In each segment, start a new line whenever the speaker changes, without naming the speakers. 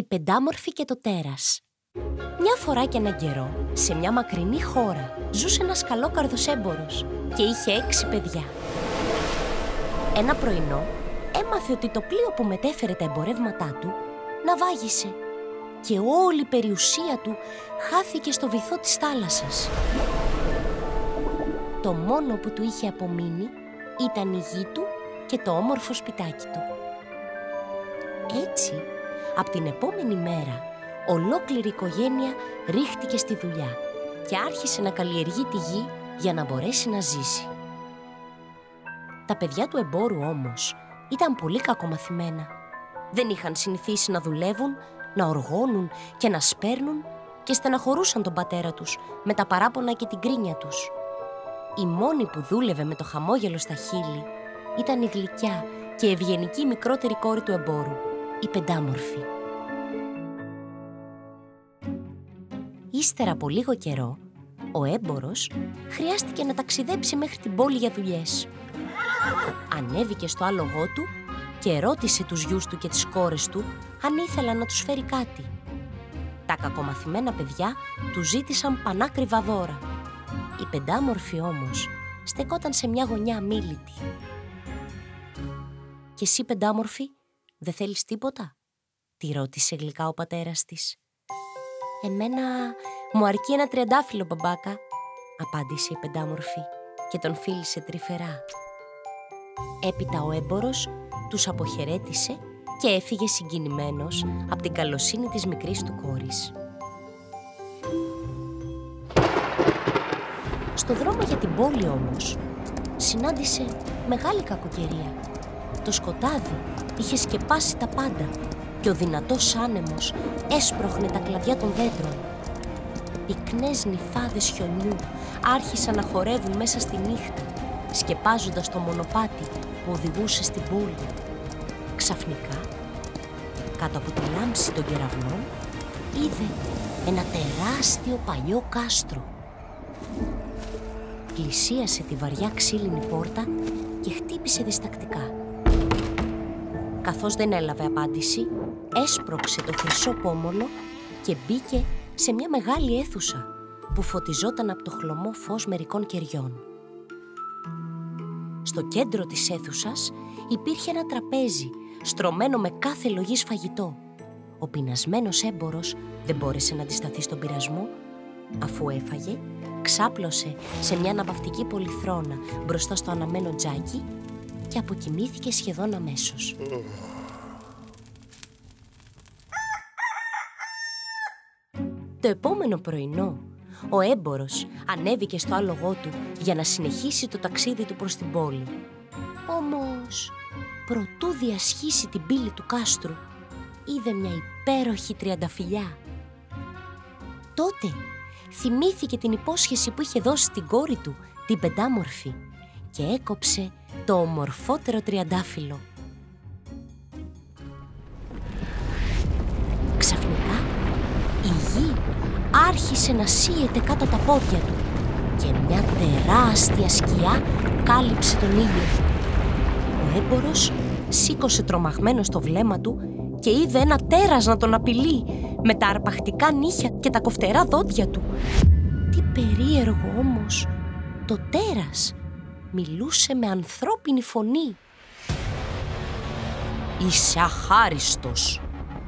Η πεντάμορφη και το τέρας Μια φορά και έναν καιρό, σε μια μακρινή χώρα, ζούσε ένας καλόκαρδος έμπορος και είχε έξι παιδιά. Ένα πρωινό έμαθε ότι το πλοίο που μετέφερε τα εμπορεύματά του ναυάγησε και όλη η περιουσία του χάθηκε στο βυθό της θάλασσας. Το μόνο που του είχε απομείνει ήταν η γη του και το όμορφο σπιτάκι του. Έτσι, από την επόμενη μέρα, ολόκληρη η οικογένεια ρίχτηκε στη δουλειά και άρχισε να καλλιεργεί τη γη για να μπορέσει να ζήσει. Τα παιδιά του εμπόρου όμως ήταν πολύ κακομαθημένα. Δεν είχαν συνηθίσει να δουλεύουν, να οργώνουν και να σπέρνουν και στεναχωρούσαν τον πατέρα τους με τα παράπονα και την κρίνια τους. Η μόνη που δούλευε με το χαμόγελο στα χείλη ήταν η γλυκιά και ευγενική μικρότερη κόρη του εμπόρου, η πεντάμορφη. Ύστερα από λίγο καιρό, ο έμπορος χρειάστηκε να ταξιδέψει μέχρι την πόλη για δουλειές. Ανέβηκε στο άλογό του και ρώτησε τους γιους του και τις κόρες του αν ήθελαν να τους φέρει κάτι. Τα κακομαθημένα παιδιά του ζήτησαν πανάκριβα δώρα. Η πεντάμορφη όμως στεκόταν σε μια γωνιά αμήλυτη. «Και εσύ πεντάμορφη, δεν θέλεις τίποτα» τη ρώτησε γλυκά ο πατέρας της. «Εμένα μου αρκεί ένα τριαντάφυλλο μπαμπάκα» απάντησε η πεντάμορφη και τον φίλησε τρυφερά. Έπειτα ο έμπορος τους αποχαιρέτησε και έφυγε συγκινημένος από την καλοσύνη της μικρής του κόρης. Στο δρόμο για την πόλη όμως, συνάντησε μεγάλη κακοκαιρία. Το σκοτάδι είχε σκεπάσει τα πάντα και ο δυνατός άνεμος έσπροχνε τα κλαδιά των δέντρων. Πυκνές νυφάδες χιονιού άρχισαν να χορεύουν μέσα στη νύχτα, σκεπάζοντας το μονοπάτι που οδηγούσε στην πόλη. Ξαφνικά, κάτω από τη λάμψη των κεραυνών, είδε ένα τεράστιο παλιό κάστρο. Πλησίασε τη βαριά ξύλινη πόρτα και χτύπησε διστακτικά. Καθώς δεν έλαβε απάντηση, έσπρωξε το χρυσό πόμολο και μπήκε σε μια μεγάλη αίθουσα που φωτιζόταν από το χλωμό φως μερικών κεριών. Στο κέντρο της αίθουσας υπήρχε ένα τραπέζι στρωμένο με κάθε λογής φαγητό. Ο πεινασμένος έμπορος δεν μπόρεσε να αντισταθεί στον πειρασμό. Αφού έφαγε, ξάπλωσε σε μια αναπαυτική πολυθρόνα μπροστά στο αναμένο τζάκι και αποκοιμήθηκε σχεδόν αμέσως. Το επόμενο πρωινό, ο έμπορος ανέβηκε στο άλογό του για να συνεχίσει το ταξίδι του προς την πόλη. Όμως, προτού διασχίσει την πύλη του κάστρου, είδε μια υπέροχη τριανταφυλιά. Τότε θυμήθηκε την υπόσχεση που είχε δώσει στην κόρη του, την πεντάμορφη, και έκοψε το ομορφότερο τριαντάφυλλο. Ξαφνικά η γη άρχισε να σύεται κάτω τα πόδια του και μια τεράστια σκιά κάλυψε τον ήλιο. Ο έμπορος σήκωσε τρομαγμένο στο βλέμμα του και είδε ένα τέρας να τον απειλεί με τα αρπακτικά νύχια και τα κοφτερά δόντια του. Τι περίεργο όμως, το τέρας μιλούσε με ανθρώπινη φωνή. «Είσαι αχάριστος.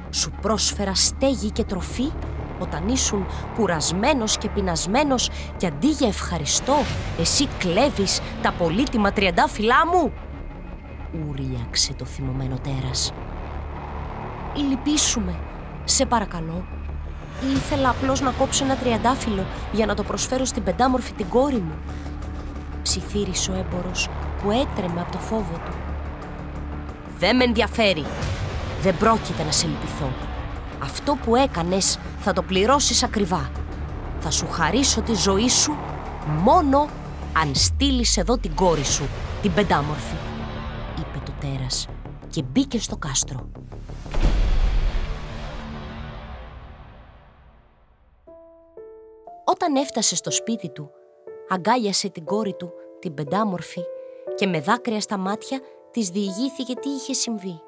Σου πρόσφερα στέγη και τροφή όταν ήσουν κουρασμένος και πεινασμένος και αντί για ευχαριστώ, εσύ κλέβεις τα πολύτιμα τριαντάφυλλά μου» ούριαξε το θυμωμένο τέρας. «Λυπήσουμε, σε παρακαλώ. Ήθελα απλώς να κόψω ένα τριαντάφυλλο για να το προσφέρω στην πεντάμορφη την κόρη μου», ψιθύρισε ο έμπορος που έτρεμε από το φόβο του. «Δεν με ενδιαφέρει. Δεν πρόκειται να σε λυπηθώ. Αυτό που έκανες θα το πληρώσεις ακριβά. Θα σου χαρίσω τη ζωή σου μόνο αν στείλεις εδώ την κόρη σου, την πεντάμορφη», είπε το τέρας και μπήκε στο κάστρο. Όταν έφτασε στο σπίτι του, αγκάλιασε την κόρη του, την πεντάμορφη, και με δάκρυα στα μάτια της διηγήθηκε τι είχε συμβεί.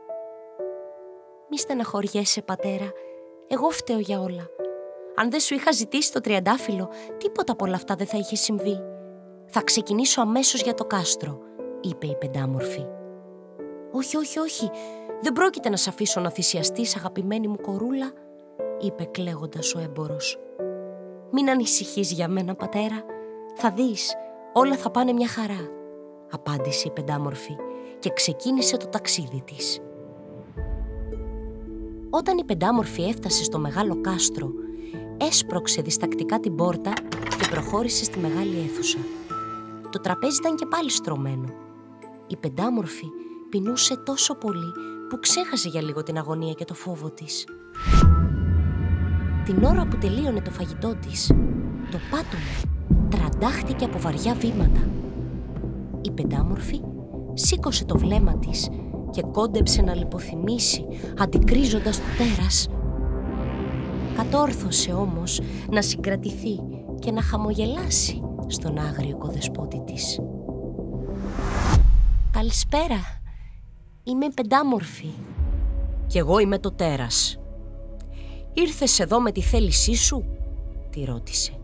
«Μη στεναχωριέσαι, πατέρα, Εγώ φταίω για όλα. Αν δεν σου είχα ζητήσει το τριαντάφυλλο, τίποτα από όλα αυτά δεν θα είχε συμβεί. Θα ξεκινήσω αμέσως για το κάστρο, είπε η πεντάμορφη. Όχι, όχι, όχι, δεν πρόκειται να σε αφήσω να θυσιαστείς, αγαπημένη μου κορούλα, είπε κλαίγοντας ο έμπορος. Μην ανησυχείς για μένα, πατέρα. Θα δεις, όλα θα πάνε μια χαρά, απάντησε η πεντάμορφη και ξεκίνησε το ταξίδι της. Όταν η πεντάμορφη έφτασε στο μεγάλο κάστρο, έσπρωξε διστακτικά την πόρτα και προχώρησε στη μεγάλη αίθουσα. Το τραπέζι ήταν και πάλι στρωμένο. Η πεντάμορφη πεινούσε τόσο πολύ που ξέχασε για λίγο την αγωνία και το φόβο της. Την ώρα που τελείωνε το φαγητό της, το πάτωμα τραντάχτηκε από βαριά βήματα. Η πεντάμορφη σήκωσε το βλέμμα της και κόντεψε να λιποθυμήσει αντικρίζοντας το τέρας. Κατόρθωσε όμως να συγκρατηθεί και να χαμογελάσει στον άγριο οικοδεσπότη της. «Καλησπέρα, είμαι πεντάμορφη». «Κι εγώ είμαι το τέρας». «Ήρθες εδώ με τη θέλησή σου» τη ρώτησε.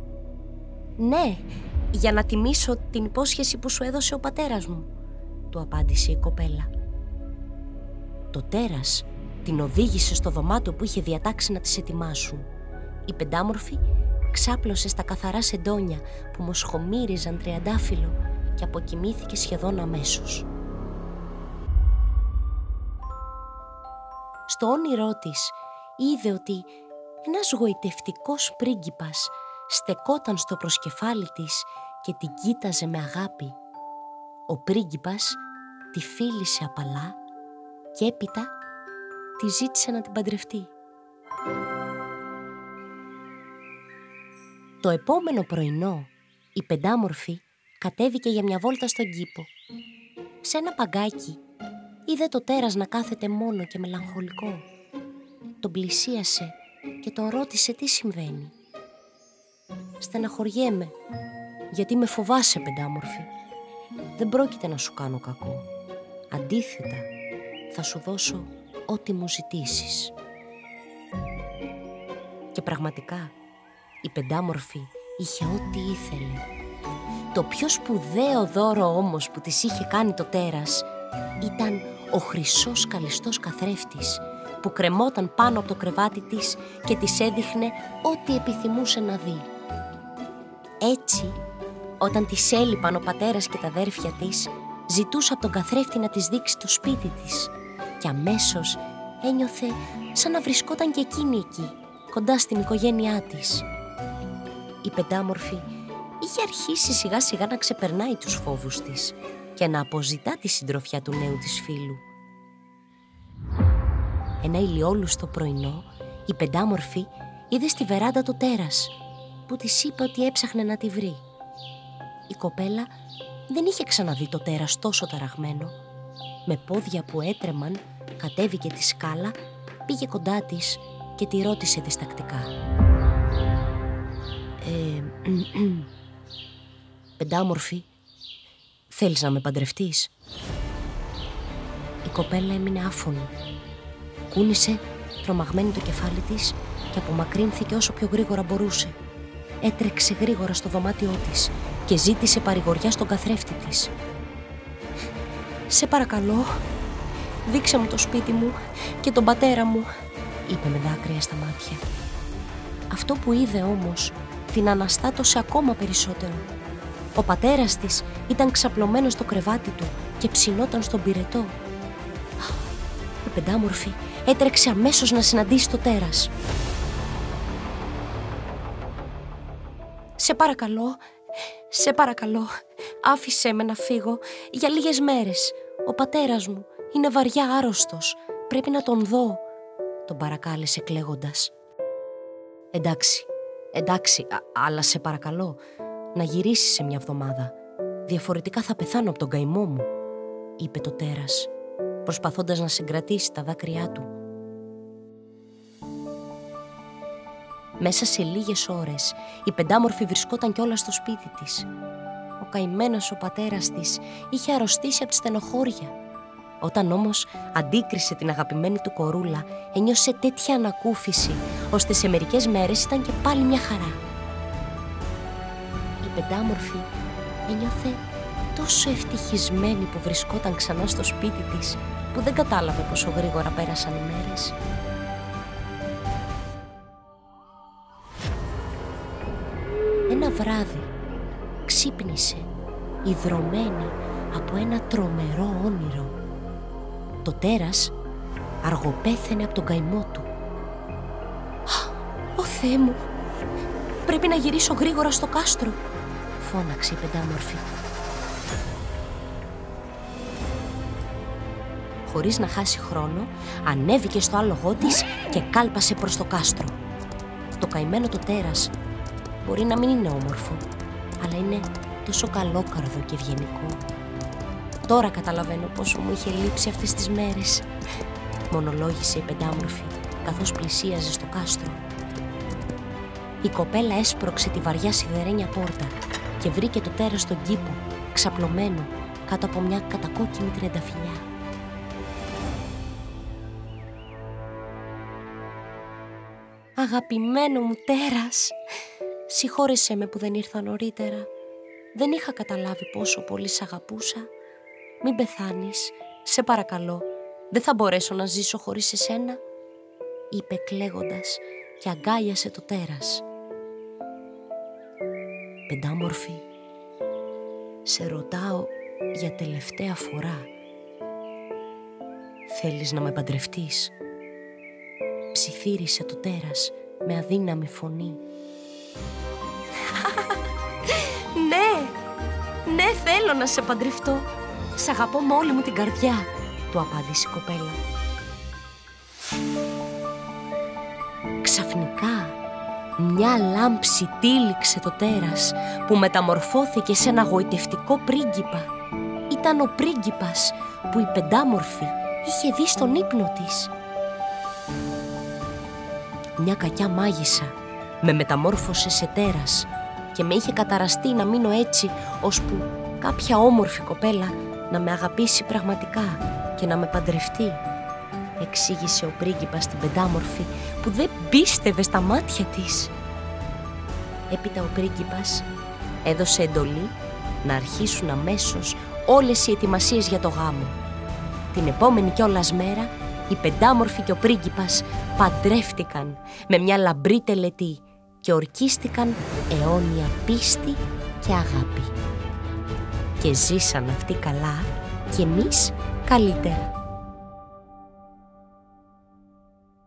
«Ναι, για να τιμήσω την υπόσχεση που σου έδωσε ο πατέρας μου», του απάντησε η κοπέλα. Το τέρας την οδήγησε στο δωμάτιο που είχε διατάξει να τις ετοιμάσουν. Η πεντάμορφη ξάπλωσε στα καθαρά σεντόνια που μοσχομύριζαν τριαντάφυλλο και αποκοιμήθηκε σχεδόν αμέσως. Στο όνειρό της είδε ότι ένας γοητευτικός πρίγκιπας στεκόταν στο προσκεφάλι της και την κοίταζε με αγάπη. Ο πρίγκιπας τη φίλησε απαλά και έπειτα τη ζήτησε να την παντρευτεί. Το επόμενο πρωινό η πεντάμορφη κατέβηκε για μια βόλτα στον κήπο. Σε ένα παγκάκι είδε το τέρας να κάθεται μόνο και μελαγχολικό. Τον πλησίασε και τον ρώτησε τι συμβαίνει. «Στεναχωριέμαι, γιατί με φοβάσαι πεντάμορφη. Δεν πρόκειται να σου κάνω κακό. Αντίθετα, θα σου δώσω ό,τι μου ζητήσεις. Και πραγματικά, η πεντάμορφη είχε ό,τι ήθελε. Το πιο σπουδαίο δώρο όμως που της είχε κάνει το τέρας ήταν ο χρυσός καλιστός καθρέφτης που κρεμόταν πάνω από το κρεβάτι της και της έδειχνε ό,τι επιθυμούσε να δει. Έτσι, όταν της έλειπαν ο πατέρας και τα αδέρφια της, ζητούσε από τον καθρέφτη να της δείξει το σπίτι της και αμέσως ένιωθε σαν να βρισκόταν και εκείνη εκεί, κοντά στην οικογένειά της. Η πεντάμορφη είχε αρχίσει σιγά σιγά να ξεπερνάει τους φόβους της και να αποζητά τη συντροφιά του νέου της φίλου. Ένα ηλιόλουστο πρωινό, η πεντάμορφη είδε στη βεράντα το τέρας, που της είπε ότι έψαχνε να τη βρει. Η κοπέλα δεν είχε ξαναδεί το τέρας τόσο ταραγμένο. Με πόδια που έτρεμαν, κατέβηκε τη σκάλα, πήγε κοντά της και τη ρώτησε διστακτικά. «Ε, πεντάμορφη, θέλεις να με παντρευτείς» Η κοπέλα έμεινε άφωνη. Κούνησε τρομαγμένη το κεφάλι της και απομακρύνθηκε όσο πιο γρήγορα μπορούσε. Έτρεξε γρήγορα στο δωμάτιό της και ζήτησε παρηγοριά στον καθρέφτη της. «Σε παρακαλώ, δείξε μου το σπίτι μου και τον πατέρα μου», είπε με δάκρυα στα μάτια. Αυτό που είδε όμως την αναστάτωσε ακόμα περισσότερο. Ο πατέρας της ήταν ξαπλωμένος στο κρεβάτι του και ψινόταν στον πυρετό. Η πεντάμορφη έτρεξε αμέσως να συναντήσει το τέρας. «Σε παρακαλώ, σε παρακαλώ, άφησέ με να φύγω για λίγες μέρες. Ο πατέρας μου είναι βαριά άρρωστος. Πρέπει να τον δω», τον παρακάλεσε κλαίγοντας. «Εντάξει, εντάξει, αλλά σε παρακαλώ, να γυρίσεις σε μια εβδομάδα. Διαφορετικά θα πεθάνω από τον καημό μου», είπε το τέρας, προσπαθώντας να συγκρατήσει τα δάκρυά του. Μέσα σε λίγες ώρες η πεντάμορφη βρισκόταν κιόλας στο σπίτι της. Ο καημένος ο πατέρας της είχε αρρωστήσει από τη στενοχώρια. Όταν όμως αντίκρισε την αγαπημένη του κορούλα, ένιωσε τέτοια ανακούφιση, ώστε σε μερικές μέρες ήταν και πάλι μια χαρά. Η πεντάμορφη ένιωθε τόσο ευτυχισμένη που βρισκόταν ξανά στο σπίτι της που δεν κατάλαβε πόσο γρήγορα πέρασαν οι μέρες. Ένα βράδυ ξύπνησε ιδρωμένη από ένα τρομερό όνειρο. Το τέρας αργοπέθαινε από τον καημό του. «Ω Θεέ μου, πρέπει να γυρίσω γρήγορα στο κάστρο», φώναξε η πεντάμορφη. Χωρίς να χάσει χρόνο, ανέβηκε στο άλογό της και κάλπασε προς το κάστρο. Το καημένο το τέρας μπορεί να μην είναι όμορφο, αλλά είναι τόσο καλόκαρδο και ευγενικό. Τώρα καταλαβαίνω πόσο μου είχε λείψει αυτές τις μέρες. Μονολόγησε η πεντάμορφη, καθώς πλησίαζε στο κάστρο. Η κοπέλα έσπρωξε τη βαριά σιδερένια πόρτα και βρήκε το τέρας στον κήπο, ξαπλωμένο κάτω από μια κατακόκκινη τριανταφυλιά. Αγαπημένο μου τέρας, συγχώρεσέ με που δεν ήρθα νωρίτερα. Δεν είχα καταλάβει πόσο πολύ σ' αγαπούσα. Μην πεθάνεις, σε παρακαλώ. Δεν θα μπορέσω να ζήσω χωρίς εσένα, είπε κλαίγοντας και αγκάλιασε το τέρας. Πεντάμορφη, σε ρωτάω για τελευταία φορά. Θέλεις να με παντρευτείς; Ψιθύρισε το τέρας με αδύναμη φωνή. ναι, ναι θέλω να σε παντρευτώ. Σ' αγαπώ με όλη μου την καρδιά, του απάντησε η κοπέλα. Ξαφνικά, μια λάμψη τύλιξε το τέρας που μεταμορφώθηκε σε ένα γοητευτικό πρίγκιπα. Ήταν ο πρίγκιπας που η πεντάμορφη είχε δει στον ύπνο της. Μια κακιά μάγισσα με μεταμόρφωσε σε τέρας και με είχε καταραστεί να μείνω έτσι ώσπου κάποια όμορφη κοπέλα να με αγαπήσει πραγματικά και να με παντρευτεί εξήγησε ο πρίγκιπας στην πεντάμορφη που δεν πίστευε στα μάτια της. Έπειτα ο πρίγκιπας έδωσε εντολή να αρχίσουν αμέσως όλες οι ετοιμασίες για το γάμο. Την επόμενη κιόλας μέρα η πεντάμορφη και ο πρίγκιπας παντρεύτηκαν με μια λαμπρή τελετή και ορκίστηκαν αιώνια πίστη και αγάπη. Και ζήσαν αυτοί καλά και εμείς καλύτερα.